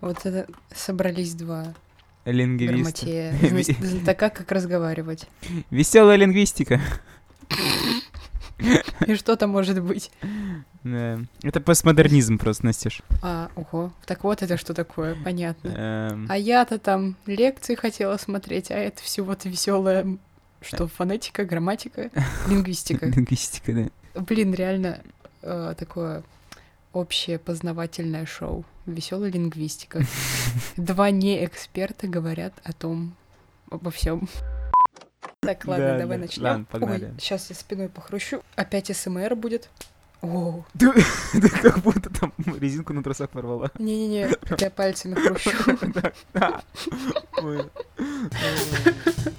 Вот это собрались два Лингвист. грамотея. Зна- Знатока, как разговаривать. Веселая лингвистика. И что там может быть? Да. Это постмодернизм просто, Настюш. А, ого. Так вот это что такое, понятно. Эм, А я-то там лекции хотела смотреть, а это все вот веселая что, фонетика, грамматика, лингвистика. Лингвистика, да. Блин, реально э, такое общее познавательное шоу. Веселая лингвистика. Два не эксперта говорят о том, обо всем. Так, ладно, Да, давай да. начнем. Ладно, погнали. сейчас я спиной похрущу. Опять СМР будет. О, Ты ты как будто там резинку на тросах порвала. не-не-не, я пальцами хрущу.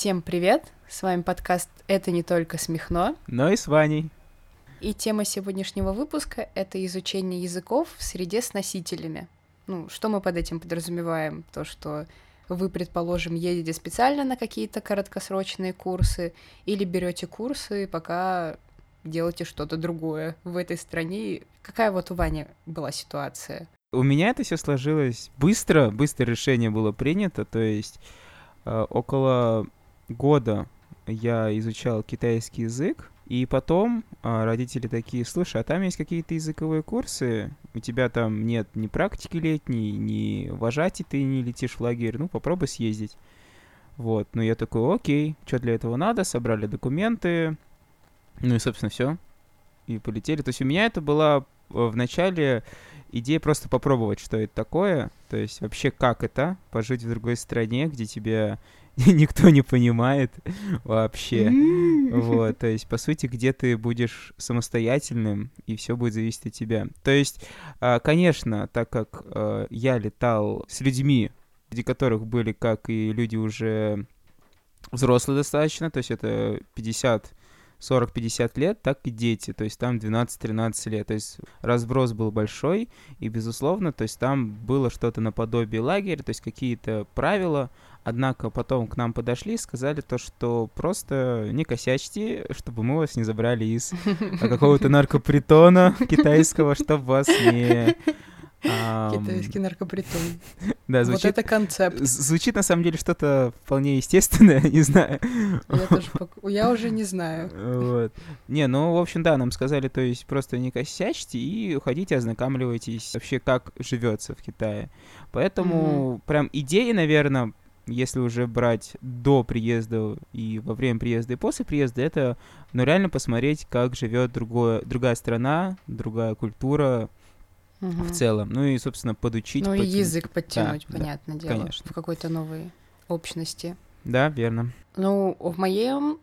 Всем привет! С вами подкаст «Это не только смехно». Но и с Ваней. И тема сегодняшнего выпуска — это изучение языков в среде с носителями. Ну, что мы под этим подразумеваем? То, что вы, предположим, едете специально на какие-то короткосрочные курсы или берете курсы, пока делаете что-то другое в этой стране. Какая вот у Вани была ситуация? У меня это все сложилось быстро, быстро решение было принято, то есть э, около года я изучал китайский язык, и потом а, родители такие, слушай, а там есть какие-то языковые курсы, у тебя там нет ни практики летней, ни вожатий, ты не летишь в лагерь, ну попробуй съездить. Вот, ну я такой, окей, что для этого надо, собрали документы, ну и, собственно, все, и полетели. То есть у меня это была э, в начале идея просто попробовать, что это такое, то есть вообще как это, пожить в другой стране, где тебя никто не понимает вообще. Вот, то есть, по сути, где ты будешь самостоятельным, и все будет зависеть от тебя. То есть, а, конечно, так как э, я летал с людьми, среди которых были как и люди уже взрослые достаточно, то есть это 50 40-50 лет, так и дети, то есть там 12-13 лет, то есть разброс был большой, и, безусловно, то есть там было что-то наподобие лагеря, то есть какие-то правила, однако потом к нам подошли и сказали то, что просто не косячьте, чтобы мы вас не забрали из а, какого-то наркопритона китайского, чтобы вас не... Китайский наркопритон. Да, Вот звучит, это концепт. звучит на самом деле что-то вполне естественное, не знаю. Я, тоже я уже не знаю. Вот. Не, ну, в общем, да, нам сказали, то есть просто не косячьте и уходите, ознакомливайтесь вообще, как живется в Китае. Поэтому прям идеи, наверное, если уже брать до приезда и во время приезда и после приезда, это, ну, реально посмотреть, как живет другое, другая страна, другая культура Мгм. в целом. Ну и, собственно, подучить. Ну и потянуть. язык подтянуть, да, понятное дело, конечно. в какой-то новой общности. Да, верно. Ну, в моем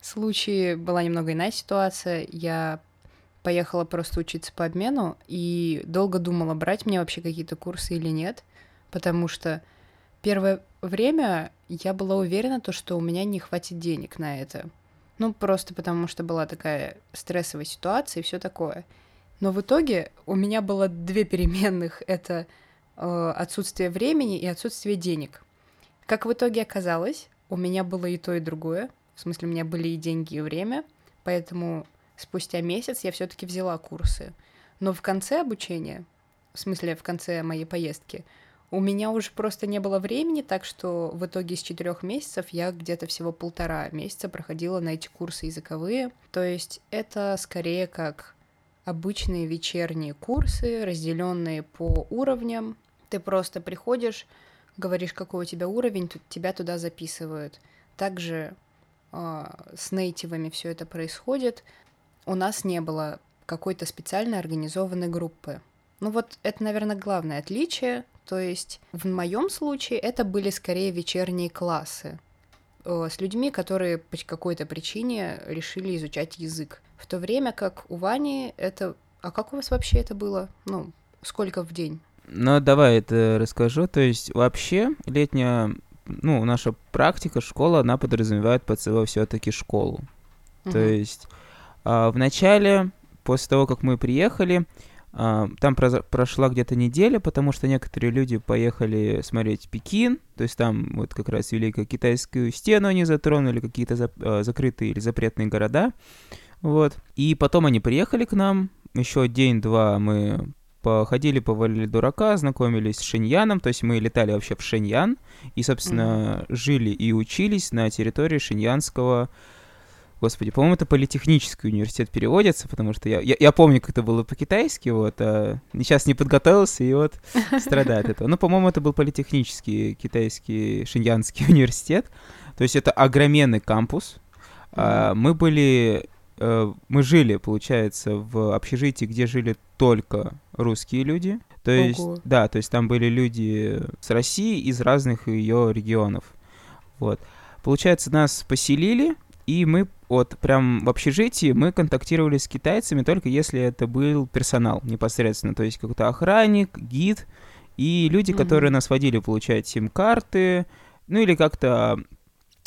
случае была немного иная ситуация. Я поехала просто учиться по обмену и долго думала, брать мне вообще какие-то курсы или нет, потому что первое время я была уверена, то, что у меня не хватит денег на это. Ну, просто потому что была такая стрессовая ситуация и все такое. Но в итоге у меня было две переменных. Это э, отсутствие времени и отсутствие денег. Как в итоге оказалось, у меня было и то, и другое. В смысле, у меня были и деньги, и время. Поэтому спустя месяц я все-таки взяла курсы. Но в конце обучения, в смысле, в конце моей поездки, у меня уже просто не было времени, так что в итоге из четырех месяцев я где-то всего полтора месяца проходила на эти курсы языковые. То есть это скорее как обычные вечерние курсы, разделенные по уровням. Ты просто приходишь, говоришь, какой у тебя уровень, тут тебя туда записывают. Также а, с нейтивами все это происходит. У нас не было какой-то специально организованной группы. Ну вот это, наверное, главное отличие. То есть в моем случае это были скорее вечерние классы э, с людьми, которые по какой-то причине решили изучать язык. В то время как у Вани это... А как у вас вообще это было? Ну, сколько в день? Ну, давай это расскажу. То есть, вообще, летняя, ну, наша практика, школа, она подразумевает под собой все-таки школу. То Мгм. есть, а, в начале, после того, как мы приехали, там прошла где-то неделя, потому что некоторые люди поехали смотреть Пекин, то есть там вот как раз Великую Китайскую стену они затронули, какие-то за, а, закрытые или запретные города, вот. И потом они приехали к нам, еще день-два мы походили, повалили дурака, знакомились с Шиньяном, то есть мы летали вообще в Шиньян, и, собственно, mm-hmm. жили и учились на территории Шиньянского Господи, по-моему, это политехнический университет переводится, потому что я, я, я помню, как это было по-китайски, вот, а сейчас не подготовился, и вот страдает это. Но, по-моему, это был политехнический китайский шиньянский университет. То есть это огроменный кампус. А, мы были, а, мы жили, получается, в общежитии, где жили только русские люди. То есть, Ого. да, то есть там были люди с России из разных ее регионов. Вот. Получается, нас поселили, и мы вот прям в общежитии мы контактировали с китайцами только если это был персонал непосредственно, то есть какой-то охранник, гид и люди, mm-hmm. которые нас водили получать сим-карты, ну или как-то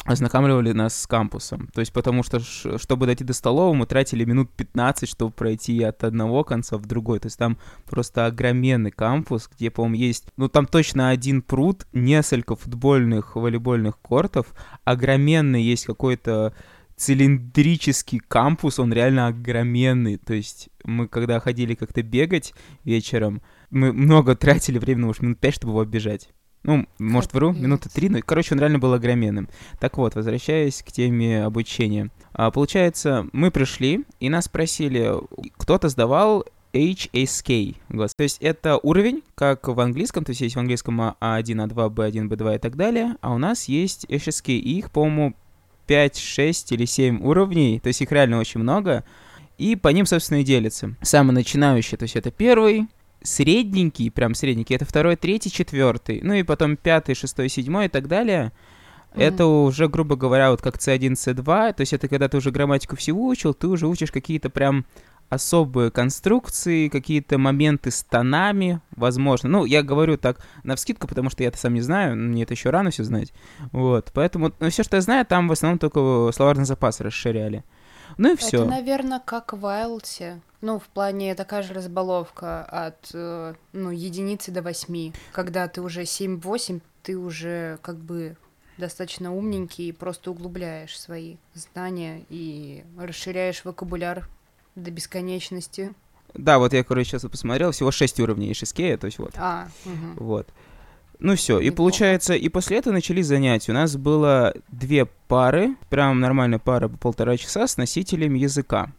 ознакомливали нас с кампусом. То есть потому что, чтобы дойти до столовой, мы тратили минут 15, чтобы пройти от одного конца в другой. То есть там просто огроменный кампус, где, по-моему, есть... Ну, там точно один пруд, несколько футбольных, волейбольных кортов, огроменный есть какой-то цилиндрический кампус, он реально огроменный. То есть мы когда ходили как-то бегать вечером, мы много тратили времени, может, минут пять, чтобы его оббежать. Ну, может, вру, минуты три, но, короче, он реально был огроменным. Так вот, возвращаясь к теме обучения. А, получается, мы пришли, и нас спросили, кто-то сдавал HSK. То есть это уровень, как в английском, то есть есть в английском А1, А2, B1, B2 и так далее, а у нас есть HSK, и их, по-моему, 5, 6 или 7 уровней, то есть их реально очень много, и по ним, собственно, и делится. Самый начинающий, то есть это первый, средненький, прям средненький, это второй, третий, четвертый, ну и потом пятый, шестой, седьмой и так далее. Mm-hmm. Это уже, грубо говоря, вот как C1, C2, то есть это когда ты уже грамматику всего учил, ты уже учишь какие-то прям особые конструкции, какие-то моменты с тонами, возможно. Ну, я говорю так на вскидку, потому что я это сам не знаю, мне это еще рано все знать. Вот, поэтому ну, все, что я знаю, там в основном только словарный запас расширяли. Ну и все. Это, наверное, как в IELTS. Ну, в плане такая же разбаловка от э, ну, единицы до восьми. Когда ты уже 7-8, ты уже как бы достаточно умненький и просто углубляешь свои знания и расширяешь вокабуляр до бесконечности. Да, вот я, короче, сейчас посмотрел, всего 6 уровней HSK, то есть вот. А, угу. Вот. Ну все, и получается, и после этого начались занятия. У нас было две пары, прям нормальная пара по полтора часа с носителем языка.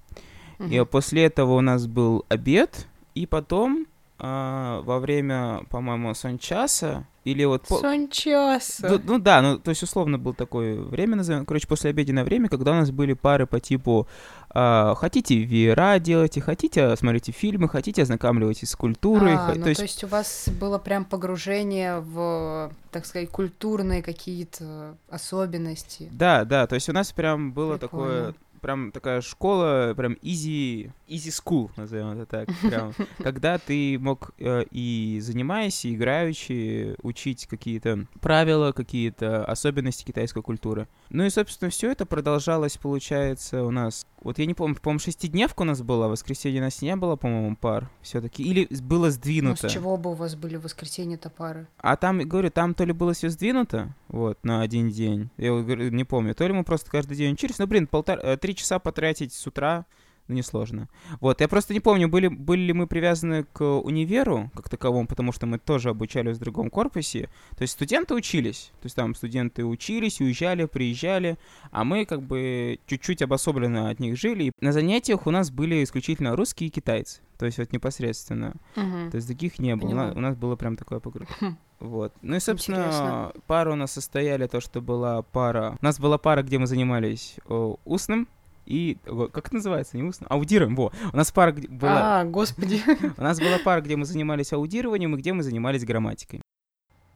Угу. И после этого у нас был обед, и потом а, во время, по-моему, сончаса или вот... По... Сончаса. Ну, ну да, ну то есть условно был такое время, назовем, короче, после обеденное время, когда у нас были пары по типу хотите VR делайте, хотите смотрите фильмы, хотите ознакомливайтесь с культурой. А, ну, то, есть... то есть у вас было прям погружение в, так сказать, культурные какие-то особенности. Да, да, то есть у нас прям было Прикольно. такое прям такая школа, прям easy, easy school, назовем это так, прям, когда ты мог э, и занимаясь, и играючи учить какие-то правила, какие-то особенности китайской культуры. Ну и, собственно, все это продолжалось, получается, у нас вот я не помню, по-моему, шестидневка у нас была, воскресенье у нас не было, по-моему, пар все-таки. Или было сдвинуто. Ну, с чего бы у вас были воскресенье-то пары? А там, говорю, там то ли было все сдвинуто, вот, на один день. Я говорю, не помню. То ли мы просто каждый день учились. Ну, блин, полтора, э, три часа потратить с утра ну, несложно. Вот, я просто не помню, были, были ли мы привязаны к универу как таковому, потому что мы тоже обучались в другом корпусе. То есть студенты учились, то есть там студенты учились, уезжали, приезжали, а мы как бы чуть-чуть обособленно от них жили. И на занятиях у нас были исключительно русские и китайцы, то есть вот непосредственно. Угу. То есть таких не было. У нас, у нас было прям такое погружение. Хм. Вот. Ну и, собственно, Интересно. пара у нас состояли то, что была пара... У нас была пара, где мы занимались о, устным и как это называется, не устно? Аудируем, во. У нас пара была... А, господи. У нас была пара, где мы занимались аудированием и где мы занимались грамматикой.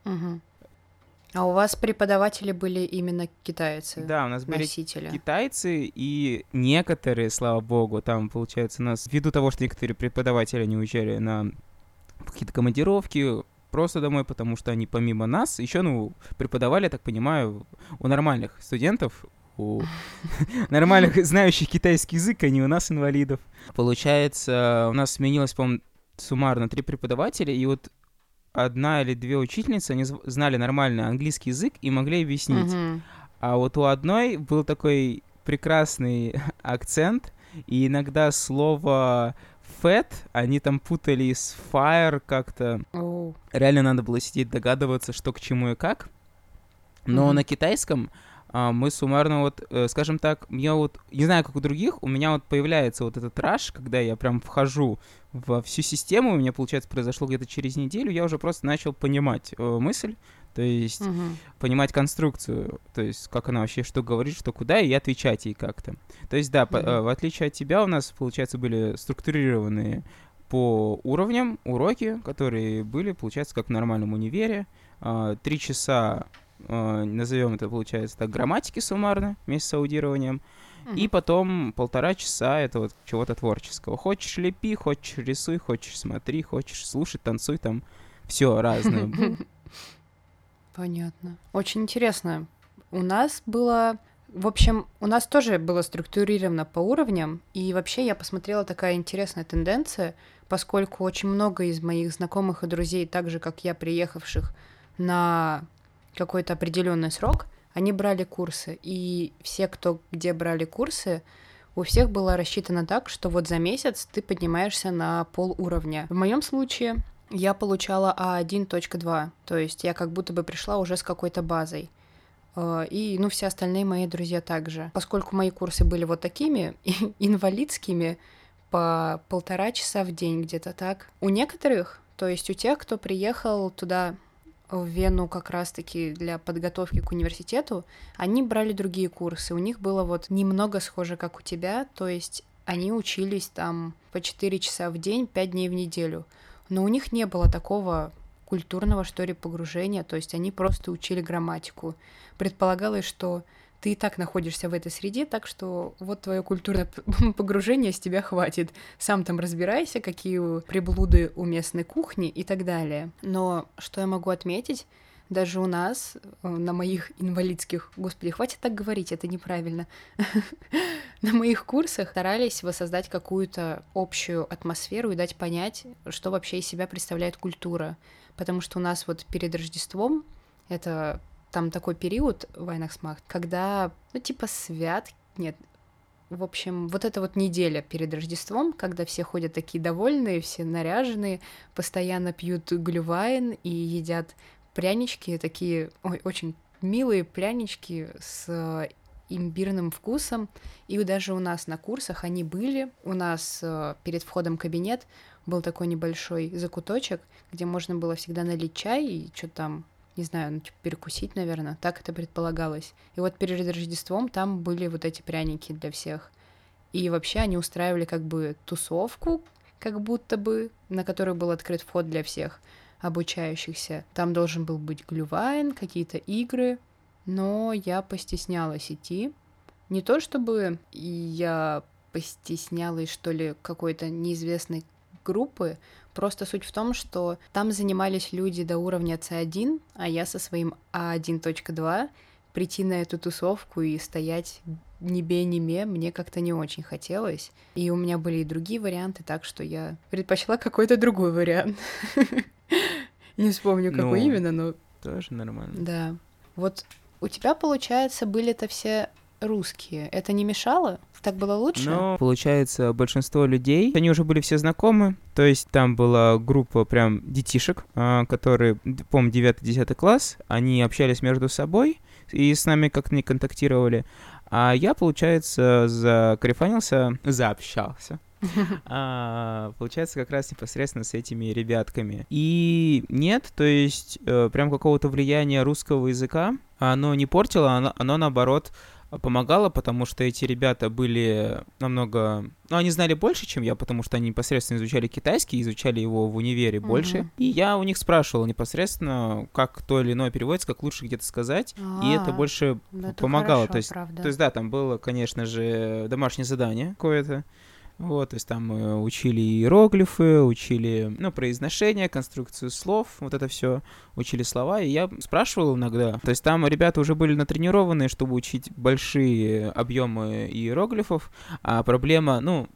Угу. А у вас преподаватели были именно китайцы? Да, у нас были носители. китайцы, и некоторые, слава богу, там, получается, у нас, ввиду того, что некоторые преподаватели не уезжали на какие-то командировки, просто домой, потому что они помимо нас еще, ну, преподавали, я так понимаю, у нормальных студентов у нормальных, знающих китайский язык, а не у нас, инвалидов. Получается, у нас сменилось, по-моему, суммарно три преподавателя, и вот одна или две учительницы, они знали нормально английский язык и могли объяснить. А вот у одной был такой прекрасный акцент, и иногда слово fat они там путали с fire как-то. Реально надо было сидеть догадываться, что к чему и как. Но Мгм. на китайском мы суммарно вот, э, скажем так, мне вот, не знаю, как у других, у меня вот появляется вот этот раш, когда я прям вхожу во всю систему, у меня, получается, произошло где-то через неделю, я уже просто начал понимать э, мысль, то есть Мгм. понимать конструкцию, то есть как она вообще что говорит, что куда, и отвечать ей как-то. То есть, да, по- Мгм. э, в отличие от тебя, у нас, получается, были структурированные по уровням уроки, которые были, получается, как в нормальном универе. А, Три часа, а, назовем это, получается, так, грамматики суммарно, вместе с аудированием. И потом полтора часа это вот чего-то творческого. Хочешь лепи, хочешь рисуй, хочешь смотри, хочешь слушай, танцуй, там все разное. Понятно. Очень интересно. У нас было... В общем, у нас тоже было структурировано по уровням, и вообще я посмотрела такая интересная тенденция, поскольку очень много из моих знакомых и друзей, так же как я, приехавших на какой-то определенный срок, они брали курсы. И все, кто где брали курсы, у всех было рассчитано так, что вот за месяц ты поднимаешься на пол уровня. В моем случае я получала А1.2, то есть я как будто бы пришла уже с какой-то базой. Э, И, ну, все остальные мои друзья также. Поскольку мои курсы были вот такими, инвалидскими, по полтора часа в день где-то так. У некоторых, то есть у тех, кто приехал туда, в Вену как раз-таки для подготовки к университету, они брали другие курсы. У них было вот немного схоже, как у тебя, то есть они учились там по 4 часа в день, 5 дней в неделю. Но у них не было такого культурного, что ли, погружения, то есть они просто учили грамматику. Предполагалось, что ты и так находишься в этой среде, так что вот твое культурное погружение с тебя хватит. Сам там разбирайся, какие приблуды у местной кухни и так далее. Но что я могу отметить, даже у нас, э, на моих инвалидских, господи, хватит так говорить, это неправильно, на моих курсах старались воссоздать какую-то общую атмосферу и дать понять, что вообще из себя представляет культура. Потому что у нас вот перед Рождеством, это там такой период Вайнахсмахт, когда, ну, типа свят, нет, в общем, вот эта вот неделя перед Рождеством, когда все ходят такие довольные, все наряженные, постоянно пьют глювайн и едят прянички, такие ой, очень милые прянички с э, имбирным вкусом. И даже у нас на курсах они были. У нас э, перед входом в кабинет был такой небольшой закуточек, где можно было всегда налить чай и что там не знаю, ну, типа перекусить, наверное, так это предполагалось. И вот перед Рождеством там были вот эти пряники для всех. И вообще они устраивали как бы тусовку, как будто бы, на которую был открыт вход для всех обучающихся. Там должен был быть глювайн, какие-то игры, но я постеснялась идти. Не то чтобы я постеснялась, что ли, какой-то неизвестной группы, просто суть в том, что там занимались люди до уровня C1, а я со своим А1.2 прийти на эту тусовку и стоять ни бе, ни ме мне как-то не очень хотелось. И у меня были и другие варианты, так что я предпочла какой-то другой вариант. Не вспомню, какой Ну, именно, но Тоже нормально. да. Вот у тебя, получается, были-то все русские. Это не мешало? Так было лучше? Но, получается, большинство людей, они уже были все знакомы, то есть там была группа прям детишек, а, которые, помню, 9-10 класс, они общались между собой и с нами как-то не контактировали, а я, получается, закарифанился, заобщался. А, получается, как раз непосредственно с этими ребятками. И нет, то есть э, прям какого-то влияния русского языка оно не портило, оно, оно наоборот помогало, потому что эти ребята были намного... Ну, они знали больше, чем я, потому что они непосредственно изучали китайский, изучали его в универе Мгм. больше. И я у них спрашивал непосредственно, как то или иное переводится, как лучше где-то сказать. И это А, больше ну это помогало. хорошо, то есть правда. то есть, да, там было, конечно же, домашнее задание какое-то. Вот, то есть там мы учили иероглифы, учили, ну, произношение, конструкцию слов, вот это все, учили слова, и я спрашивал иногда. То есть там ребята уже были натренированные, чтобы учить большие объемы иероглифов, а проблема, ну,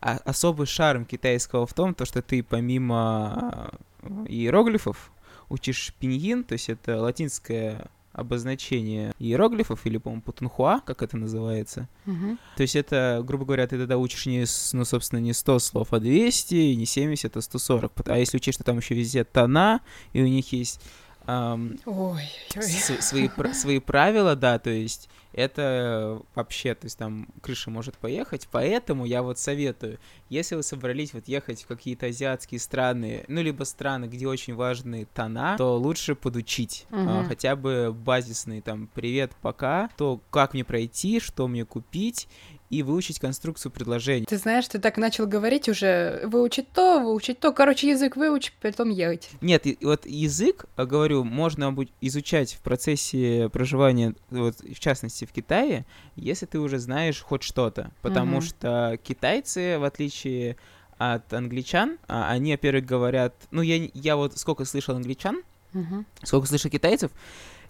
а особый шарм китайского в том, то, что ты помимо э, иероглифов учишь пиньин, то есть это латинское обозначение иероглифов, или, по-моему, путунхуа, как это называется. Мгм. То есть это, грубо говоря, ты тогда учишь не, ну, собственно, не 100 слов, а 200, и не 70, а 140. Пот- А если учесть, что там еще везде тона, и у них есть ам, Ой, ой. с- свои, свои правила, да, то есть это вообще, то есть там крыша может поехать, поэтому я вот советую, если вы собрались вот ехать в какие-то азиатские страны, ну, либо страны, где очень важны тона, то лучше подучить, а, Мгм. хотя бы базисный там «привет, пока», то как мне пройти, что мне купить, и выучить конструкцию предложений. Ты знаешь, ты так начал говорить уже, выучить то, выучить то. Короче, язык выучить, потом ехать. Нет, и- вот язык, а, говорю, можно обу- изучать в процессе проживания, вот, в частности в Китае, если ты уже знаешь хоть что-то. Потому Мгм. что китайцы, в отличие от англичан, а, они, во-первых, говорят... Ну, я, я вот сколько слышал англичан, Мгм. сколько слышал китайцев,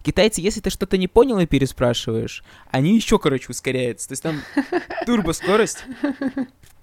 Китайцы, если ты что-то не понял и переспрашиваешь, они еще, короче, ускоряются. То есть там турбоскорость.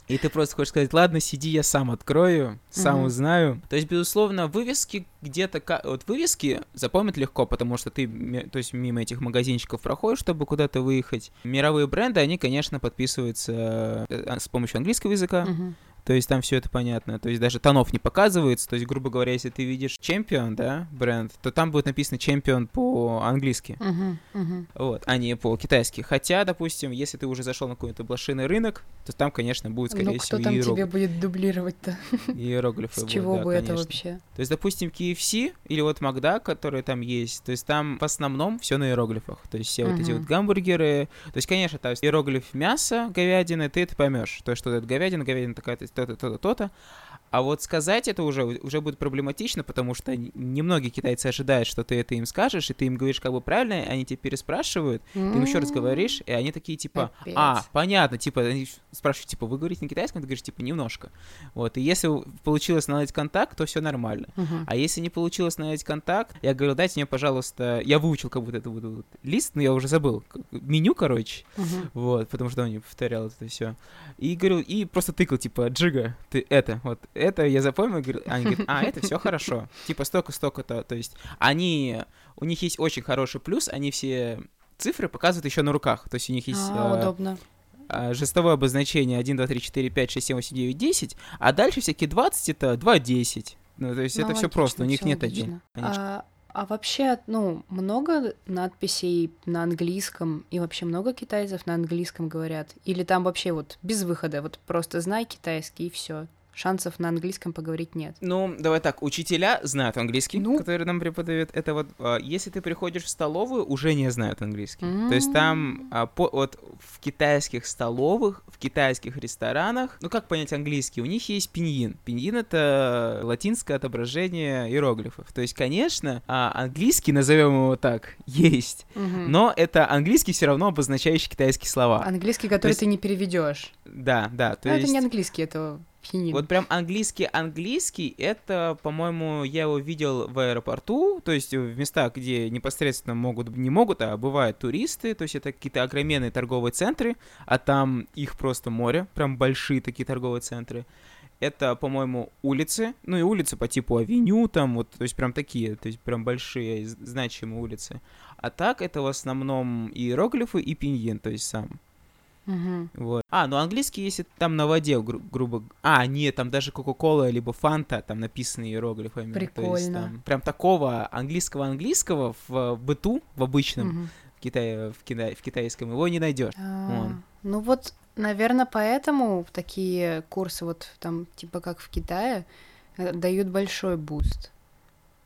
И ты просто хочешь сказать, ладно, сиди, я сам открою, сам Мгм. узнаю. То есть, безусловно, вывески где-то... Вот вывески запомнить легко, потому что ты то есть, мимо этих магазинчиков проходишь, чтобы куда-то выехать. Мировые бренды, они, конечно, подписываются э, с помощью английского языка. Мгм. То есть там все это понятно. То есть даже тонов не показывается. То есть, грубо говоря, если ты видишь чемпион, да, бренд, то там будет написано чемпион по-английски. Мгм. Мгм. Вот, а не по-китайски. Хотя, допустим, если ты уже зашел на какой-то блошиный рынок, то там, конечно, будет, скорее Ну, кто всего, там иерог- тебе будет дублировать-то? иероглифы. С чего да, бы это вообще? То есть, допустим, KFC или вот Макда, которые там есть, то есть там в основном все на иероглифах. То есть все вот эти вот гамбургеры. То есть, конечно, есть иероглиф мяса, говядины, ты это поймешь. То есть, что это говядина, говядина такая-то, то-то, то-то, то-то. А вот сказать это уже, уже будет проблематично, потому что немногие китайцы ожидают, что ты это им скажешь, и ты им говоришь как бы правильно, они тебе переспрашивают, ты им еще раз говоришь, и они такие типа, а, понятно, типа, они спрашивают, типа, вы говорите на китайском, ты говоришь, типа, немножко. Вот, и если получилось наладить контакт, то все нормально. А если не получилось наладить контакт, я говорю, дайте мне, пожалуйста, я выучил как будто это вот, вот лист, но я уже забыл, меню, короче, вот, потому что он не повторял это все. И говорю, и просто тыкал, типа, Джига, ты это, вот, это я запомнил, они говорят, а, это все хорошо, типа, столько-столько-то, то есть, они, у них есть очень хороший плюс, они все цифры показывают еще на руках, то есть у них есть А, э, удобно. а, жестовое обозначение 1, 2, 3, 4, 5, 6, 7, 8, 9, 10, а дальше всякие 20 это 2, 10. Ну, то есть Ну, это все просто, у них нет один. А, а вообще, ну, много надписей на английском и вообще много китайцев на английском говорят? Или там вообще вот без выхода, вот просто знай китайский и все. Шансов на английском поговорить нет. Ну, давай так, учителя знают английский, Ну. которые нам преподают. Это вот, а, если ты приходишь в столовую, уже не знают английский. То есть там а, по- вот в китайских столовых, в китайских ресторанах, ну как понять английский? У них есть пиньин. Пиньин это латинское отображение иероглифов. То есть, конечно, а, английский, назовем его так, есть. Мгм. Но это английский все равно обозначающий китайские слова. Английский, который есть- ты не переведешь. Да, да. То есть... Это не английский, это пхенин. Вот прям английский-английский, это, по-моему, я его видел в аэропорту, то есть в местах, где непосредственно могут, не могут, а бывают туристы, то есть это какие-то огроменные торговые центры, а там их просто море, прям большие такие торговые центры. Это, по-моему, улицы, ну и улицы по типу авеню там, вот, то есть прям такие, то есть прям большие, значимые улицы. А так это в основном иероглифы и пиньин, то есть сам. Мгм. Вот. А, ну английский, если там на воде, гру- грубо... А, нет, там даже Кока-Кола либо Фанта, там написаны иероглифами. То есть Прикольно. там прям такого английского-английского в быту, в обычном Мгм. в, Китае, в, китай, в китайском, его не найдешь. А. Ну вот, наверное, поэтому такие курсы вот там, типа как в Китае, э, дают большой буст.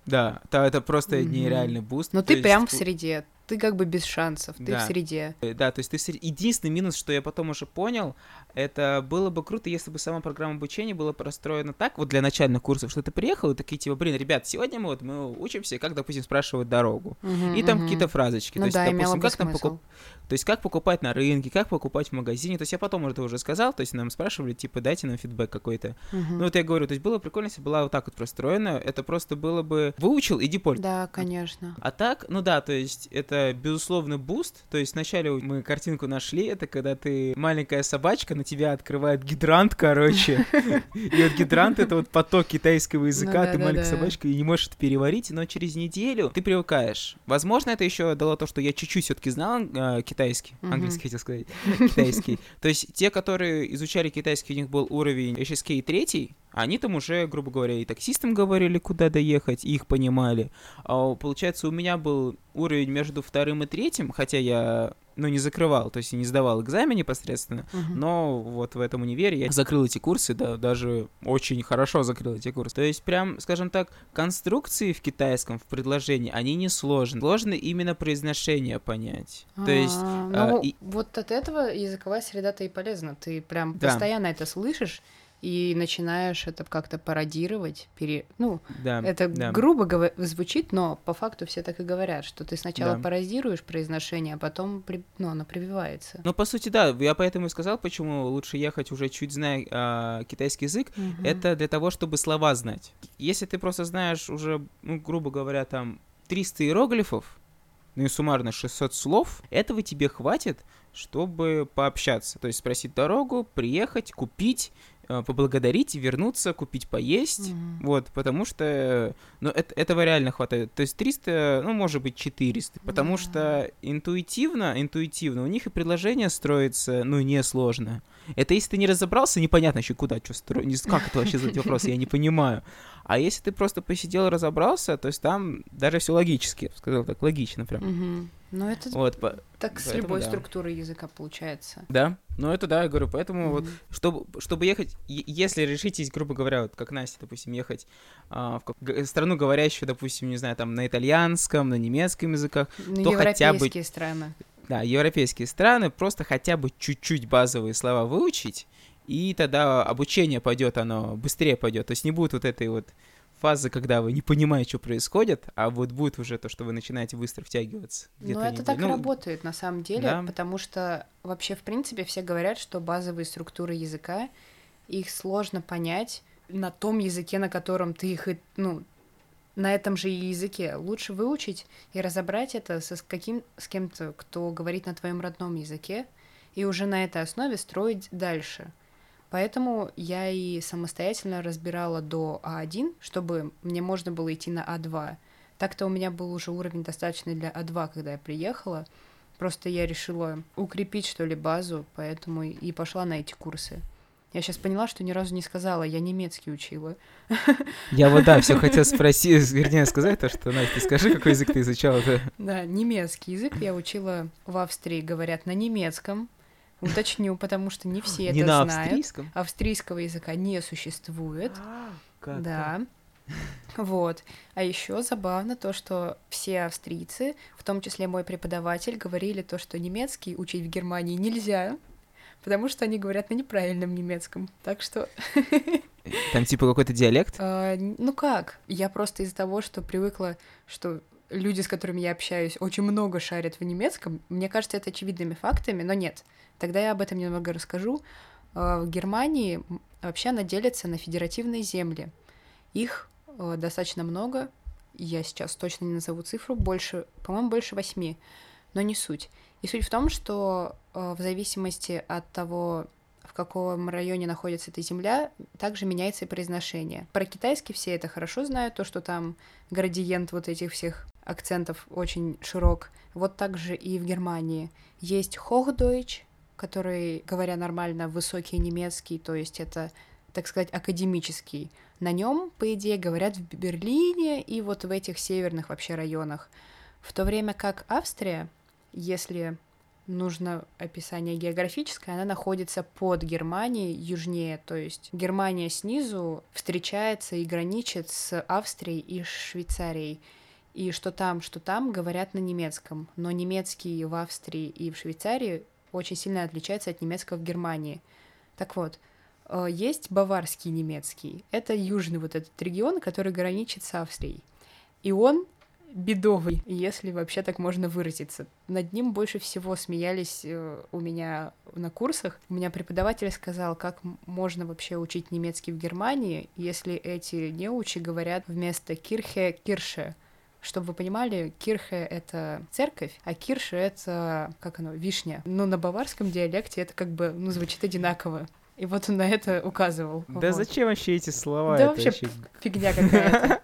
Да, то это просто Мгм. нереальный буст. Но то ты есть прям в среде, ты как бы без шансов, ты Да. в среде. Э, Да, то есть ты сре- единственный минус, что я потом уже понял, это было бы круто, если бы сама программа обучения была простроена так, вот для начальных курсов, что ты приехал и такие типа, блин, ребят, сегодня мы вот мы учимся, как, допустим, спрашивать дорогу. Мгм, И там мгм. какие-то фразочки. Ну то есть, да, допустим, имело бы как там покуп- То есть, как покупать на рынке, как покупать в магазине. То есть, я потом это уже сказал, то есть, нам спрашивали, типа, дайте нам фидбэк какой-то. Мгм. Ну, вот я говорю, то есть, было прикольно, если была вот так вот простроена. Это просто было бы выучил, иди пользуйся. Да, конечно. А так, ну да, то есть, это безусловный буст. То есть вначале мы картинку нашли, это когда ты маленькая собачка, на тебя открывает гидрант, короче. И вот гидрант — это вот поток китайского языка, ты маленькая собачка и не можешь это переварить, но через неделю ты привыкаешь. Возможно, это еще дало то, что я чуть-чуть все-таки знал э, китайский, английский хотел сказать, китайский. То есть те, которые изучали китайский, у них был уровень HSK 3, они там уже, грубо говоря, и таксистам говорили, куда доехать, и их понимали. А получается, у меня был уровень между вторым и третьим, хотя я ну, не закрывал, то есть не сдавал экзамен непосредственно, uh-huh. но вот в этом универе я закрыл эти курсы, да, даже очень хорошо закрыл эти курсы. То есть прям, скажем так, конструкции в китайском, в предложении, они не сложны. Сложно именно произношение понять. То есть... А, ну, и... вот от этого языковая среда-то и полезна. Ты прям да. постоянно это слышишь, и начинаешь это как-то пародировать, пере... ну, да, это да. грубо гов... звучит, но по факту все так и говорят, что ты сначала да. пародируешь произношение, а потом при... ну, оно прививается. Ну, по сути, да, я поэтому и сказал, почему лучше ехать уже чуть зная а, китайский язык, угу. это для того, чтобы слова знать. Если ты просто знаешь уже, ну, грубо говоря, там 300 иероглифов, ну и суммарно 600 слов, этого тебе хватит, чтобы пообщаться. То есть спросить дорогу, приехать, купить, Э, поблагодарить, вернуться, купить поесть, mm-hmm. вот, потому что, ну, это, этого реально хватает. То есть 300, ну, может быть, 400, потому yeah. что интуитивно, интуитивно у них и предложение строится, ну, несложно. Это если ты не разобрался, непонятно еще куда, что строить, как это вообще задать вопрос, я не понимаю. А если ты просто посидел, разобрался, то есть там даже все логически, сказал так, логично прям. Mm-hmm. Ну, это вот, по... так с любой да. структурой языка получается. Да, ну это да, я говорю, поэтому mm-hmm. вот, чтобы, чтобы ехать, если решитесь, грубо говоря, вот как Настя, допустим, ехать а, в страну, говорящую, допустим, не знаю, там на итальянском, на немецком языках, ну, то хотя бы... страны. Да, европейские страны, просто хотя бы чуть-чуть базовые слова выучить, и тогда обучение пойдет, оно быстрее пойдет. То есть не будет вот этой вот фазы, когда вы не понимаете, что происходит, а вот будет уже то, что вы начинаете быстро втягиваться. Ну, это так ну, работает на самом деле, да. потому что вообще, в принципе, все говорят, что базовые структуры языка, их сложно понять на том языке, на котором ты их, ну, на этом же языке. Лучше выучить и разобрать это со, с, каким, с кем-то, кто говорит на твоем родном языке, и уже на этой основе строить дальше. Поэтому я и самостоятельно разбирала до А1, чтобы мне можно было идти на А2. Так-то у меня был уже уровень достаточный для А2, когда я приехала. Просто я решила укрепить, что ли, базу, поэтому и пошла на эти курсы. Я сейчас поняла, что ни разу не сказала, я немецкий учила. Я вот, да, все хотел спросить, вернее, сказать то, что, Настя, скажи, какой язык ты изучала-то? Да, немецкий язык я учила в Австрии, говорят на немецком, Уточню, потому что не все не это на знают. Австрийском? Австрийского языка не существует. А, как да. Вот. А еще забавно то, что все австрийцы, в том числе мой преподаватель, говорили то, что немецкий учить в Германии нельзя, потому что они говорят на неправильном немецком. Так что... Там типа какой-то диалект? А, ну как? Я просто из-за того, что привыкла, что люди, с которыми я общаюсь, очень много шарят в немецком. Мне кажется, это очевидными фактами, но нет. Тогда я об этом немного расскажу. А, в Германии вообще она делится на федеративные земли. Их а, достаточно много. Я сейчас точно не назову цифру. Больше, по-моему, больше восьми. Но не суть. И суть в том, что а, в зависимости от того, в каком районе находится эта земля, также меняется и произношение. Про китайский все это хорошо знают, то, что там градиент вот этих всех акцентов очень широк. Вот также и в Германии. Есть Hochdeutsch, который, говоря нормально, высокий немецкий, то есть это, так сказать, академический. На нем, по идее, говорят в Берлине и вот в этих северных вообще районах. В то время как Австрия, если нужно описание географическое, она находится под Германией южнее, то есть Германия снизу встречается и граничит с Австрией и Швейцарией. И что там, что там говорят на немецком, но немецкий в Австрии и в Швейцарии очень сильно отличается от немецкого в Германии. Так вот, э, есть баварский немецкий. Это южный вот этот регион, который граничит с Австрией. И он бедовый, если вообще так можно выразиться. Над ним больше всего смеялись э, у меня на курсах. У меня преподаватель сказал, как можно вообще учить немецкий в Германии, если эти неучи говорят вместо кирхе кирше, Чтобы вы понимали, Кирхе — это церковь, а Кирше — это, как оно, вишня. Но на баварском диалекте это как бы, ну, звучит одинаково. И вот он на это указывал. Да Вот. зачем вообще эти слова? Да Это вообще фигня какая-то.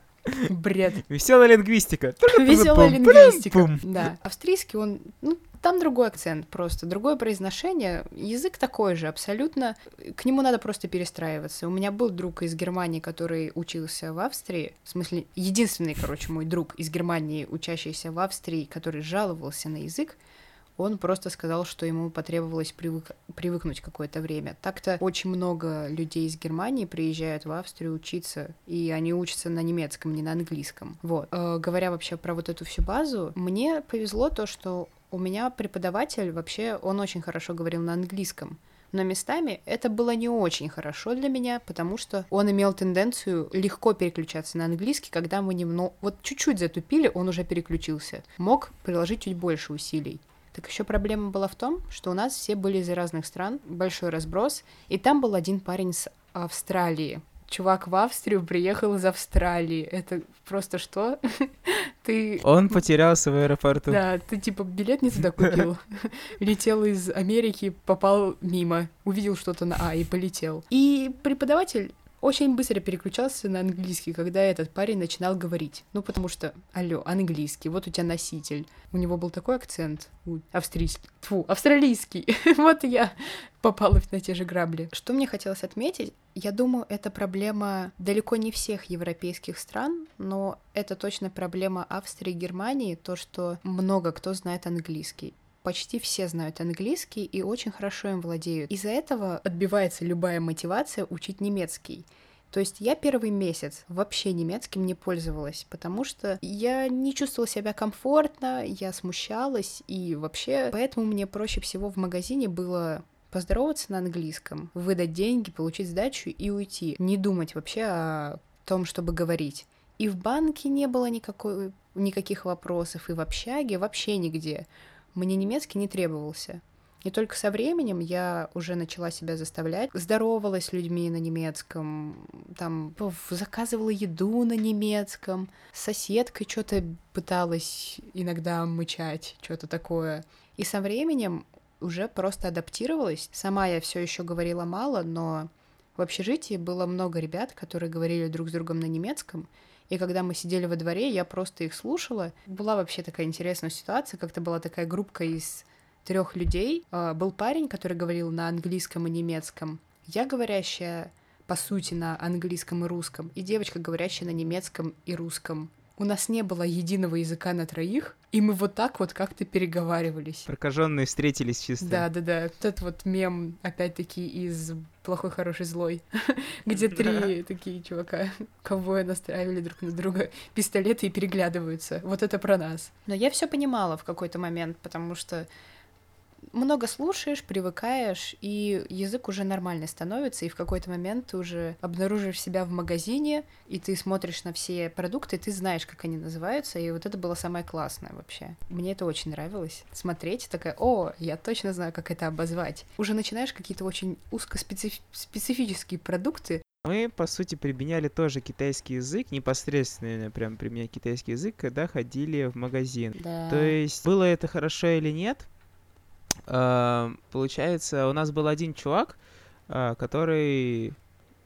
Бред. Веселая лингвистика. Веселая лингвистика. Да. Австрийский, он, ну, там другой акцент просто, другое произношение. Язык такой же, абсолютно. К нему надо просто перестраиваться. У меня был друг из Германии, который учился в Австрии. В смысле, единственный, короче, мой друг из Германии, учащийся в Австрии, который жаловался на язык. Он просто сказал, что ему потребовалось привык- привыкнуть какое-то время. Так-то очень много людей из Германии приезжают в Австрию учиться, и они учатся на немецком, не на английском. Вот. Э, говоря вообще про вот эту всю базу, мне повезло то, что у меня преподаватель вообще, он очень хорошо говорил на английском. Но местами это было не очень хорошо для меня, потому что он имел тенденцию легко переключаться на английский, когда мы немного... Вот чуть-чуть затупили, он уже переключился. Мог приложить чуть больше усилий. Так еще проблема была в том, что у нас все были из разных стран, большой разброс, и там был один парень с Австралии. Чувак в Австрию приехал из Австралии. Это просто что? Ты... Он потерялся в аэропорту. Да, ты типа билет не туда купил. Летел из Америки, попал мимо, увидел что-то на А и полетел. И преподаватель очень быстро переключался на английский, когда этот парень начинал говорить. Ну, потому что, алло, английский, вот у тебя носитель. У него был такой акцент, австрийский, тьфу, австралийский. вот я попала на те же грабли. Что мне хотелось отметить, я думаю, это проблема далеко не всех европейских стран, но это точно проблема Австрии и Германии, то, что много кто знает английский. Почти все знают английский и очень хорошо им владеют. Из-за этого отбивается любая мотивация учить немецкий. То есть я первый месяц вообще немецким не пользовалась, потому что я не чувствовала себя комфортно, я смущалась, и вообще поэтому мне проще всего в магазине было поздороваться на английском, выдать деньги, получить сдачу и уйти. Не думать вообще о том, чтобы говорить. И в банке не было никакой, никаких вопросов, и в общаге вообще нигде. Мне немецкий не требовался. И только со временем я уже начала себя заставлять. Здоровалась с людьми на немецком, там заказывала еду на немецком, с соседкой что-то пыталась иногда мычать, что-то такое. И со временем уже просто адаптировалась. Сама я все еще говорила мало, но в общежитии было много ребят, которые говорили друг с другом на немецком, и когда мы сидели во дворе, я просто их слушала. Была вообще такая интересная ситуация, как-то была такая группка из трех людей. А, Был парень, который говорил на английском и немецком. Я говорящая, по сути, на английском и русском, и девочка, говорящая на немецком и русском. У нас не было единого языка на троих, и мы вот так вот как-то переговаривались. Прокаженные встретились чисто. Да, да, да. Вот этот вот мем, опять-таки, из плохой, хороший, злой, где три такие чувака ковбоя настраивали друг на друга пистолеты и переглядываются. Вот это про нас. Но я все понимала в какой-то момент, потому что много слушаешь, привыкаешь, и язык уже нормальный становится, и в какой-то момент ты уже обнаружишь себя в магазине, и ты смотришь на все продукты, и ты знаешь, как они называются, и вот это было самое классное вообще. Мне это очень нравилось. Смотреть, такая, о, я точно знаю, как это обозвать. Уже начинаешь какие-то очень узкоспецифические продукты, Мы, по сути, применяли тоже китайский язык, непосредственно прям применять китайский язык, когда ходили в магазин. да. То есть, было это хорошо или нет, получается, у нас был один чувак, а, который,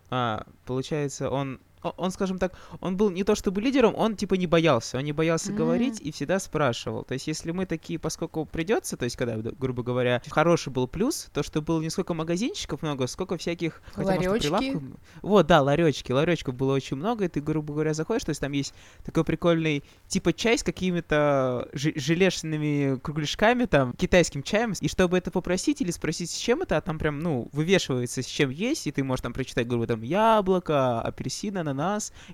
а, получается, он, он, скажем так, он был не то чтобы лидером, он типа не боялся, он не боялся М. говорить и всегда спрашивал. То есть, если мы такие, поскольку придется, то есть, когда, грубо говоря, хороший был плюс, то, что было не сколько магазинчиков много, сколько всяких, хотя, может, Ларёчки. Вот, да, ларечки, ларечков было очень много, и ты, грубо говоря, заходишь, то есть там есть такой прикольный типа чай с какими-то желешными кругляшками, там, китайским чаем, и чтобы это попросить или спросить, с чем это, а там прям, ну, вывешивается, с чем есть, и ты можешь там прочитать, грубо, там, яблоко, апельсин, ананас,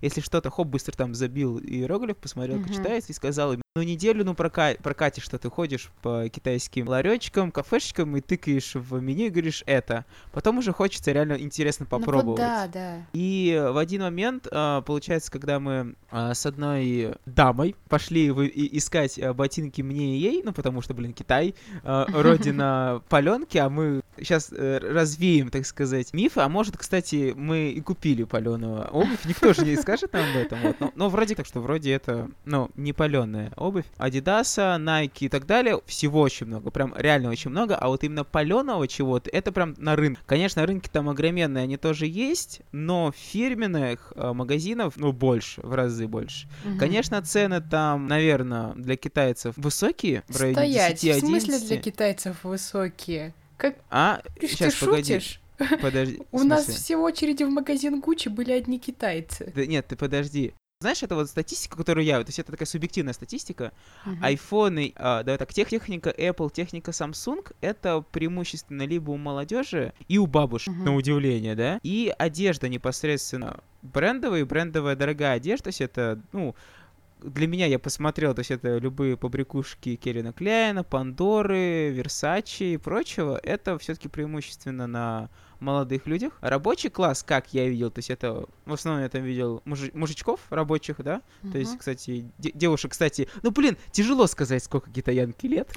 если что-то, хоп, быстро там забил иероглиф, посмотрел, Мгм. почитается, и сказал им, ну, неделю, ну, прока- прокатишь, что ты ходишь по китайским ларечкам, кафешечкам, и тыкаешь в меню и говоришь это. Потом уже хочется реально интересно Ну вот попробовать. да, да. И в один момент, а, получается, когда мы а, с одной дамой пошли искать а, ботинки мне и ей, ну потому что, блин, Китай, родина паленки, а мы сейчас э, развеем, так сказать, мифы, а может, кстати, мы и купили паленую обувь, никто же не скажет нам об этом, вот. но, но вроде как, что вроде это, ну, не паленая обувь. Adidas, Nike и так далее, всего очень много, прям реально очень много, а вот именно паленого чего-то, это прям на рынке. Конечно, рынки там огроменные, они тоже есть, но фирменных э, магазинов, ну, больше, в разы больше. Угу. Конечно, цены там, наверное, для китайцев высокие, в районе Стоять, 10 в смысле для китайцев высокие? Как? А, ты, сейчас, ты погоди. шутишь? Подожди. У нас все очереди в магазин Гуччи были одни китайцы. Да нет, ты подожди. Знаешь, это вот статистика, которую я... То есть это такая субъективная статистика. Uh-huh. Айфоны, а, да, так, техника Apple, техника Samsung, это преимущественно либо у молодежи и у бабушек, uh-huh. на удивление, да. И одежда непосредственно брендовая, брендовая дорогая одежда, то есть это, ну, для меня я посмотрел, то есть это любые побрякушки Керина Кляйна, Пандоры, Версачи и прочего, это все-таки преимущественно на молодых людях. Рабочий класс, как я видел, то есть это в основном я там видел мужи- мужичков рабочих, да, uh-huh. то есть, кстати, де- девушек, кстати, ну блин, тяжело сказать, сколько китаянки лет,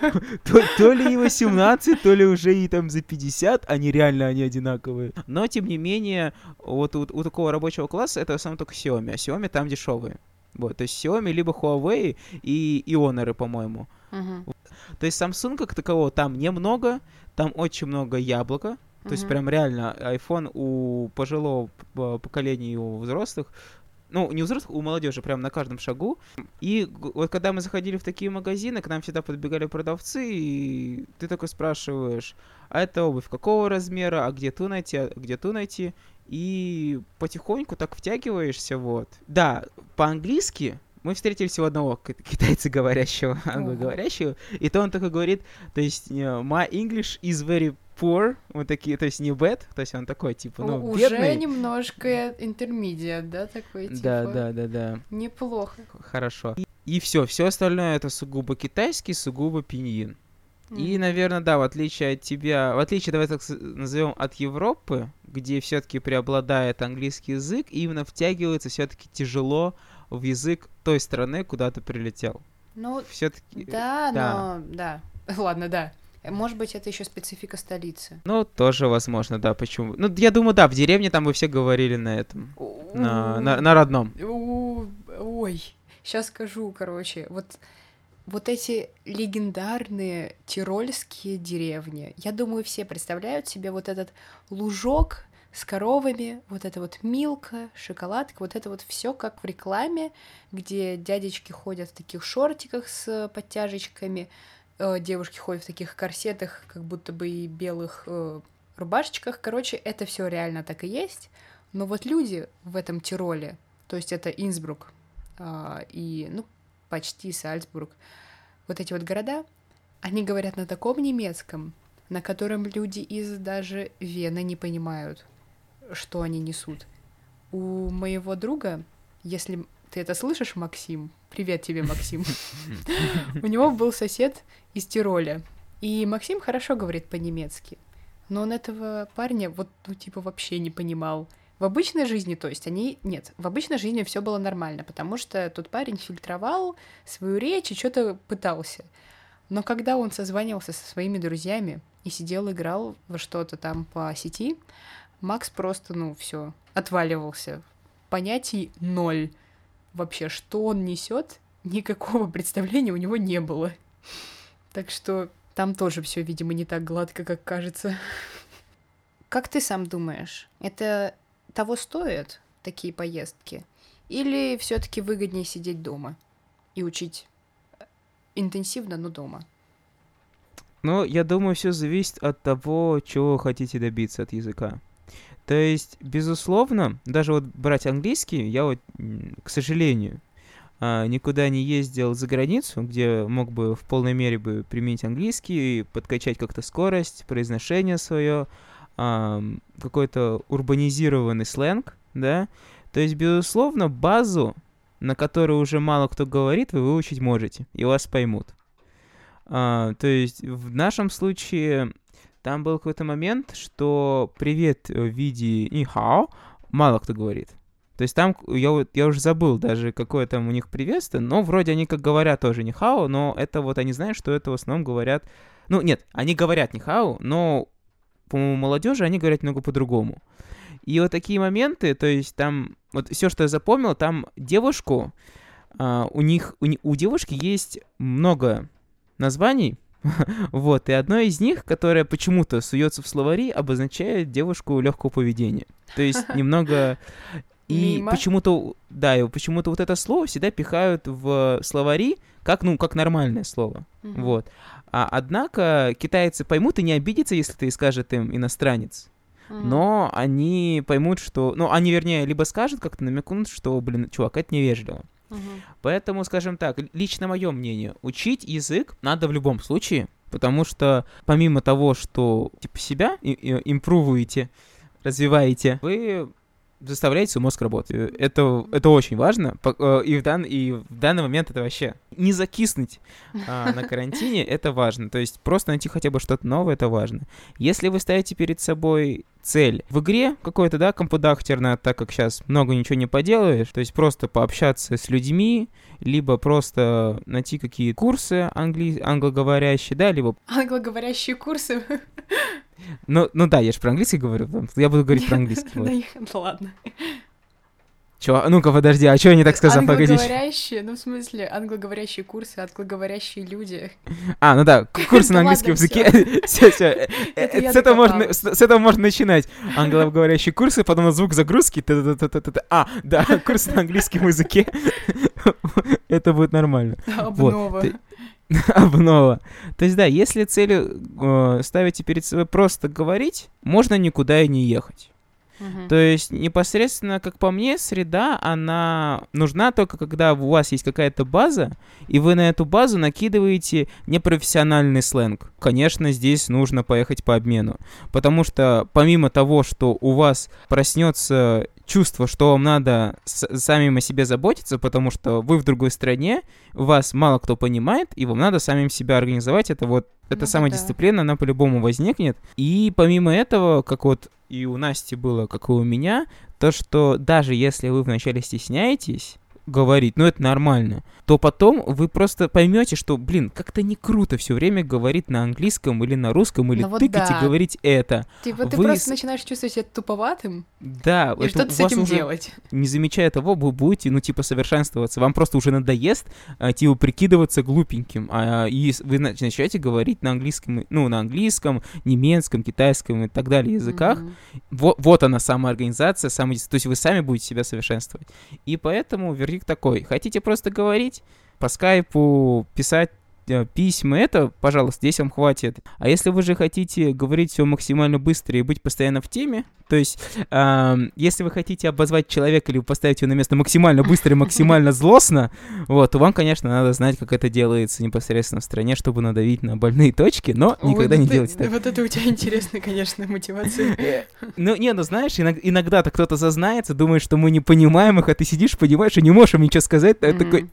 то ли и 18, то ли уже и там за 50, они реально, они одинаковые. Но, тем не менее, вот у такого рабочего класса это в основном только Xiaomi, а Xiaomi там дешевые. Вот, то есть Xiaomi либо Huawei и, и Honor, по-моему. Uh-huh. То есть Samsung как такового там немного, там очень много яблока. То есть прям реально iPhone у пожилого поколения и у взрослых ну, не у взрослых, у молодежи, прям на каждом шагу. И вот когда мы заходили в такие магазины, к нам всегда подбегали продавцы, и ты такой спрашиваешь, а это обувь какого размера, а где ту найти, а где ту найти и потихоньку так втягиваешься, вот. Да, по-английски мы встретились у одного китайца говорящего, англоговорящего, и то он такой говорит, то есть my English is very poor, вот такие, то есть не bad, то есть он такой, типа, ну, Уже бедный. немножко интермедиат, да, такой, типа? Да, да, да, да. Неплохо. Хорошо. И, и все, все остальное это сугубо китайский, сугубо пиньин. И, наверное, да, в отличие от тебя, в отличие, давай так назовем, от Европы, где все-таки преобладает английский язык, именно втягивается все-таки тяжело в язык той страны, куда ты прилетел. Ну, все-таки. Да, да, но да. Ладно, да. Может быть, это еще специфика столицы. Ну, тоже возможно, да, почему. Ну, я думаю, да, в деревне там вы все говорили на этом. На, на, на родном. Ой, сейчас скажу, короче. Вот вот эти легендарные тирольские деревни. Я думаю, все представляют себе вот этот лужок с коровами, вот это вот милка, шоколадка, вот это вот все как в рекламе, где дядечки ходят в таких шортиках с подтяжечками, э, девушки ходят в таких корсетах, как будто бы и белых э, рубашечках. Короче, это все реально так и есть. Но вот люди в этом Тироле, то есть это Инсбрук э, и, ну, почти Сальцбург. Вот эти вот города, они говорят на таком немецком, на котором люди из даже Вены не понимают, что они несут. У моего друга, если ты это слышишь, Максим, привет тебе, Максим, у него был сосед из Тироля, и Максим хорошо говорит по-немецки, но он этого парня вот, ну, типа, вообще не понимал. В обычной жизни, то есть они... Нет, в обычной жизни все было нормально, потому что тот парень фильтровал свою речь и что-то пытался. Но когда он созванивался со своими друзьями и сидел, играл во что-то там по сети, Макс просто, ну, все, отваливался. Понятий ноль. Вообще, что он несет, никакого представления у него не было. Так что там тоже все, видимо, не так гладко, как кажется. Как ты сам думаешь, это того стоят такие поездки? Или все-таки выгоднее сидеть дома и учить э, интенсивно, но дома? Ну, я думаю, все зависит от того, чего вы хотите добиться от языка. То есть, безусловно, даже вот брать английский, я вот, к сожалению, а, никуда не ездил за границу, где мог бы в полной мере бы применить английский, подкачать как-то скорость, произношение свое, какой-то урбанизированный сленг, да, то есть, безусловно, базу, на которую уже мало кто говорит, вы выучить можете, и вас поймут. А, то есть, в нашем случае там был какой-то момент, что привет в виде нихао мало кто говорит. То есть там, я, я уже забыл даже, какое там у них приветствие, но вроде они как говорят тоже нихао, но это вот они знают, что это в основном говорят... Ну, нет, они говорят нихао, но по-моему, молодежи, они говорят немного по-другому. И вот такие моменты, то есть там, вот все, что я запомнил, там девушку, а, у них, у, у девушки есть много названий, вот, и одно из них, которое почему-то суется в словари, обозначает девушку легкого поведения. То есть немного... И почему-то, да, и почему-то вот это слово всегда пихают в словари как, ну, как нормальное слово. Mm-hmm. Вот. А, однако китайцы поймут и не обидятся, если ты скажет им иностранец. Mm-hmm. Но они поймут, что... Ну, они, вернее, либо скажут как-то, намекнут, что, блин, чувак, это невежливо. Угу. Поэтому, скажем так, лично мое мнение, учить язык надо в любом случае, потому что помимо того, что типа себя импровуете, развиваете, вы заставляете свой мозг работать. Это, это очень важно. Э, и в, дан, и в данный момент это вообще не закиснуть а, на карантине, это важно. То есть просто найти хотя бы что-то новое, это важно. Если вы ставите перед собой цель в игре какой-то, да, компудахтерная, так как сейчас много ничего не поделаешь, то есть просто пообщаться с людьми, либо просто найти какие курсы англи... англоговорящие, да, либо... Англоговорящие курсы? Ну, ну да, я же про английский говорю, я буду говорить про английский. Ну ладно. Чё? Ну-ка, подожди, а что я не так сказал? Погоди. Англоговорящие, ну в смысле, англоговорящие курсы, англоговорящие люди. А, ну да, курсы на английском языке. Все, все. С этого можно, с этого можно начинать. Англоговорящие курсы, потом звук загрузки. А, да, курсы на английском языке. Это будет нормально. Обнова. обнова. То есть, да, если целью э, ставите перед собой просто говорить, можно никуда и не ехать. То есть непосредственно, как по мне, среда, она нужна только когда у вас есть какая-то база, и вы на эту базу накидываете непрофессиональный сленг. Конечно, здесь нужно поехать по обмену, потому что помимо того, что у вас проснется чувство, что вам надо самим о себе заботиться, потому что вы в другой стране, вас мало кто понимает, и вам надо самим себя организовать. Это вот эта ну, самодисциплина, да. она по-любому возникнет. И помимо этого, как вот и у Насти было, как и у меня, то, что даже если вы вначале стесняетесь, говорить, ну это нормально, то потом вы просто поймете, что, блин, как-то не круто все время говорить на английском или на русском, или ну, тыкать да. и говорить это. Типа ты вы... просто начинаешь чувствовать себя туповатым. Да. И что-то с этим делать. Не замечая того, вы будете, ну, типа, совершенствоваться. Вам просто уже надоест, а, типа, прикидываться глупеньким. А, и вы начинаете говорить на английском, ну, на английском, немецком, китайском и так далее языках. Mm-hmm. Вот, вот она самоорганизация, само... то есть вы сами будете себя совершенствовать. И поэтому вердикт такой. Хотите просто говорить, по скайпу писать письма, это, пожалуйста, здесь вам хватит. А если вы же хотите говорить все максимально быстро и быть постоянно в теме, то есть, э, если вы хотите обозвать человека или поставить его на место максимально быстро и максимально злостно, вот, то вам, конечно, надо знать, как это делается непосредственно в стране, чтобы надавить на больные точки, но Ой, никогда не делайте так. Вот это у тебя интересная, конечно, мотивация. Э, ну, не, ну знаешь, иногда-то кто-то зазнается, думает, что мы не понимаем их, а ты сидишь, понимаешь, и не можешь им ничего сказать, а такой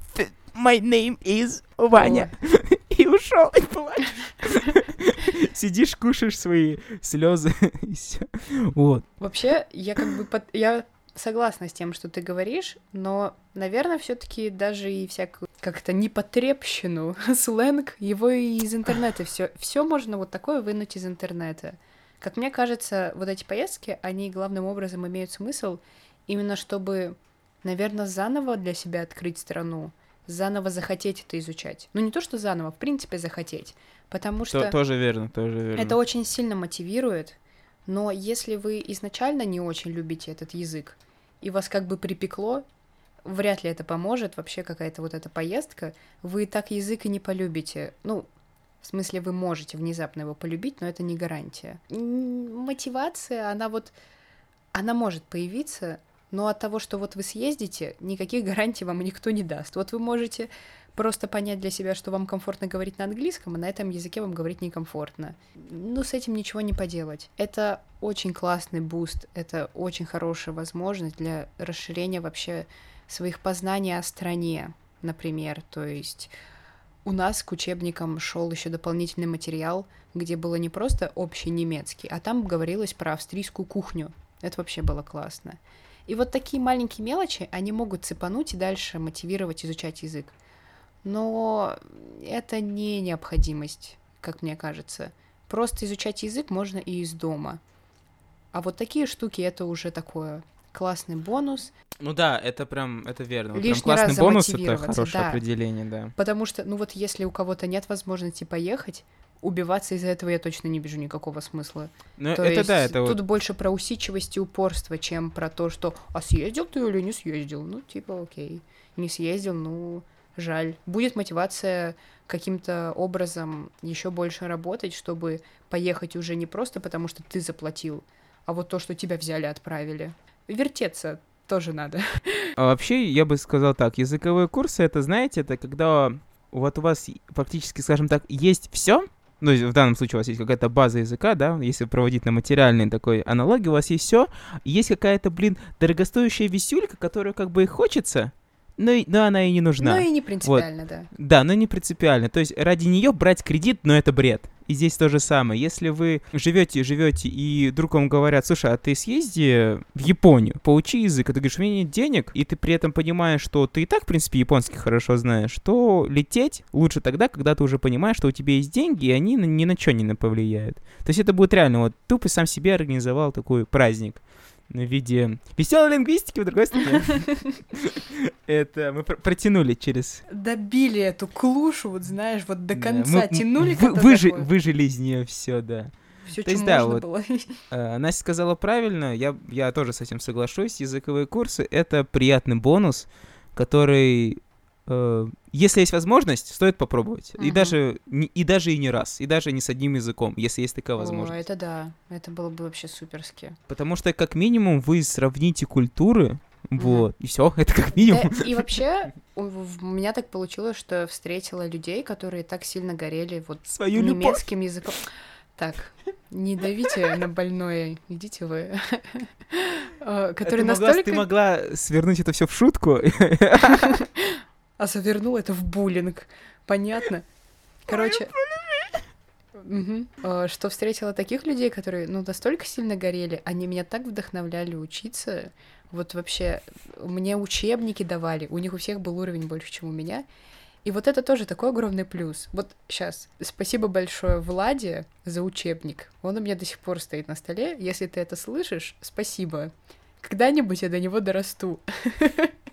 my name is Ваня. И ушел, и плачешь. Сидишь, кушаешь свои слезы, и все. Вот. Вообще, я как бы под... я согласна с тем, что ты говоришь, но, наверное, все-таки даже и всякую как-то непотребщину, сленг, его и из интернета все, все можно вот такое вынуть из интернета. Как мне кажется, вот эти поездки, они главным образом имеют смысл именно чтобы, наверное, заново для себя открыть страну, заново захотеть это изучать. Ну, не то, что заново, в принципе, захотеть. Потому что... То, тоже верно, тоже верно. Это очень сильно мотивирует. Но если вы изначально не очень любите этот язык, и вас как бы припекло, вряд ли это поможет, вообще какая-то вот эта поездка, вы так язык и не полюбите. Ну, в смысле, вы можете внезапно его полюбить, но это не гарантия. Мотивация, она вот, она может появиться, но от того, что вот вы съездите, никаких гарантий вам никто не даст. Вот вы можете просто понять для себя, что вам комфортно говорить на английском, а на этом языке вам говорить некомфортно. Ну, с этим ничего не поделать. Это очень классный буст, это очень хорошая возможность для расширения вообще своих познаний о стране, например. То есть у нас к учебникам шел еще дополнительный материал, где было не просто общий немецкий, а там говорилось про австрийскую кухню. Это вообще было классно. И вот такие маленькие мелочи, они могут цепануть и дальше мотивировать изучать язык. Но это не необходимость, как мне кажется. просто изучать язык можно и из дома. А вот такие штуки это уже такое классный бонус. Ну да, это прям, это верно. Вот Лишний прям классный раз бонус, это хорошее да. определение, да. Потому что, ну вот если у кого-то нет возможности поехать, убиваться из-за этого я точно не вижу никакого смысла. Ну То это есть да, это тут вот... больше про усидчивость и упорство, чем про то, что а съездил ты или не съездил? Ну, типа, окей. Не съездил, ну, жаль. Будет мотивация каким-то образом еще больше работать, чтобы поехать уже не просто потому, что ты заплатил, а вот то, что тебя взяли, отправили. Вертеться тоже надо. А вообще, я бы сказал так, языковые курсы, это, знаете, это когда вот у вас практически, скажем так, есть все, ну, в данном случае у вас есть какая-то база языка, да, если проводить на материальной такой аналогии, у вас есть все, есть какая-то, блин, дорогостоящая висюлька, которую как бы и хочется, но, но она и не нужна. Ну и не принципиально, да. Да, но не принципиально. То есть ради нее брать кредит, но это бред. И здесь то же самое. Если вы живете, живете, и вдруг вам говорят, слушай, а ты съезди в Японию, поучи язык, а ты говоришь, у меня нет денег, и ты при этом понимаешь, что ты и так, в принципе, японский хорошо знаешь, то лететь лучше тогда, когда ты уже понимаешь, что у тебя есть деньги, и они ни на что не повлияют. То есть это будет реально, вот тупо сам себе организовал такой праздник в виде веселой лингвистики в другой стране. Это мы пр- протянули через Добили эту клушу, вот знаешь, вот до конца тянули, выжили из нее все, да. Все, то есть, да, вот. было. Э, Настя сказала правильно, я, я тоже с этим соглашусь. Языковые курсы — это приятный бонус, который, э, если есть возможность, стоит попробовать. И Мгм. даже и даже и не раз, и даже не с одним языком, если есть такая О, возможность. это да, это было бы вообще суперски. Потому что как минимум вы сравните культуры, Мгм. вот, и все, это как минимум. Да, и вообще, у, меня так получилось, что я встретила людей, которые так сильно горели вот Свою любовь. немецким языком. Так, не давите на больное, идите вы. Э, А Который могла, настолько... ты могла свернуть это все в шутку. А завернул это в буллинг. Понятно? Короче... Э, Что встретила таких людей, которые, ну, настолько сильно горели, они меня так вдохновляли учиться. Вот вообще, мне учебники давали, у них у всех был уровень больше, чем у меня. И вот это тоже такой огромный плюс. Вот сейчас, спасибо большое Владе за учебник. Он у меня до сих пор стоит на столе. Если ты это слышишь, спасибо. Когда-нибудь я до него дорасту.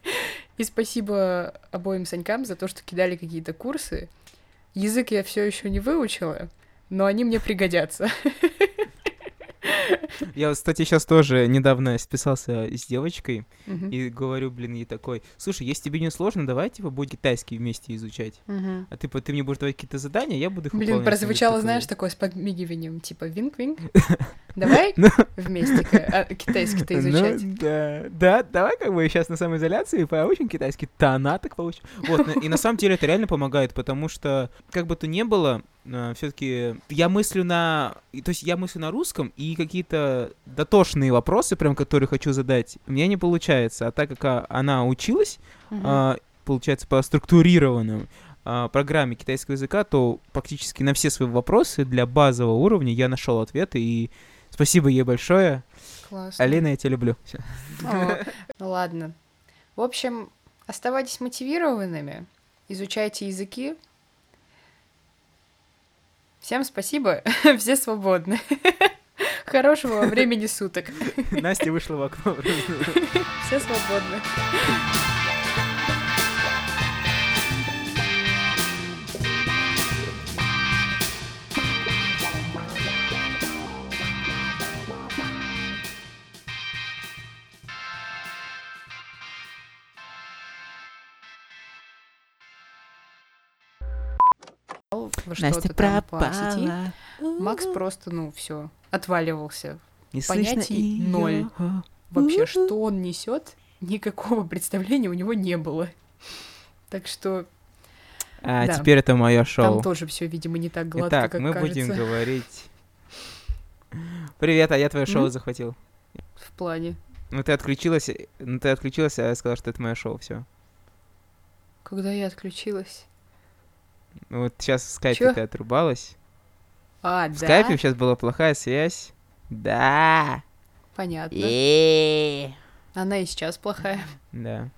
И спасибо обоим Санькам за то, что кидали какие-то курсы. Язык я все еще не выучила, но они мне пригодятся. Я, кстати, сейчас тоже недавно списался с девочкой. И говорю, блин, ей такой, слушай, если тебе не сложно, давай, типа, будем китайский вместе изучать. А ты, ты мне будешь давать какие-то задания, я буду их Блин, выполнять, прозвучало, что-нибудь знаешь, такое. с подмигиванием, типа винк-винк. Давай Ну. вместе китайский-то Ну, изучать. да, да, давай как бы сейчас на самоизоляции поучим китайский, то она так получим. Вот, ну, и на самом деле это реально помогает, потому что, как бы то ни было, все-таки я мыслю на... То есть я мыслю на русском, и какие-то дотошные вопросы, прям, которые хочу задать, у меня не получается. А так как а, она училась, а, получается, по структурированным а, программе китайского языка, то практически на все свои вопросы для базового уровня я нашел ответы, и спасибо ей большое. Классно. Алина, я тебя люблю. О, Ну ладно. В общем, оставайтесь мотивированными, изучайте языки. Всем спасибо, все свободны. Хорошего времени суток. Настя вышла в окно. Все свободны. Что-то там по сети. Макс просто, ну, все, отваливался. Не понятий слышно ноль. её. Вообще, что он несет, никакого представления у него не было. Так что А Да. теперь это мое там шоу. тоже все, видимо, не так гладко, Итак, как мы кажется. будем говорить. Привет, а я твое шоу М? захватил. В плане. Ну ты отключилась, ну ты отключилась, а я сказал, что это мое шоу, все. Когда я отключилась. Вот сейчас в скайпе ты отрубалась. А, В да? скайпе сейчас была плохая связь. Да. Понятно. Э. Она и сейчас плохая. Да.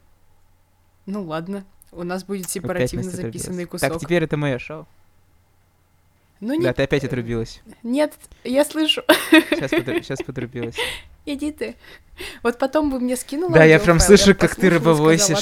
Ну ладно. У нас будет сепаративно записанный кусок. Так, теперь это мое шоу. Ну, Да, нет, ты опять отрубилась. нет, я слышу. Сейчас, подру- сейчас подрубилась. Иди ты. Вот потом бы мне скинула Да, я прям слышу, как ты послушала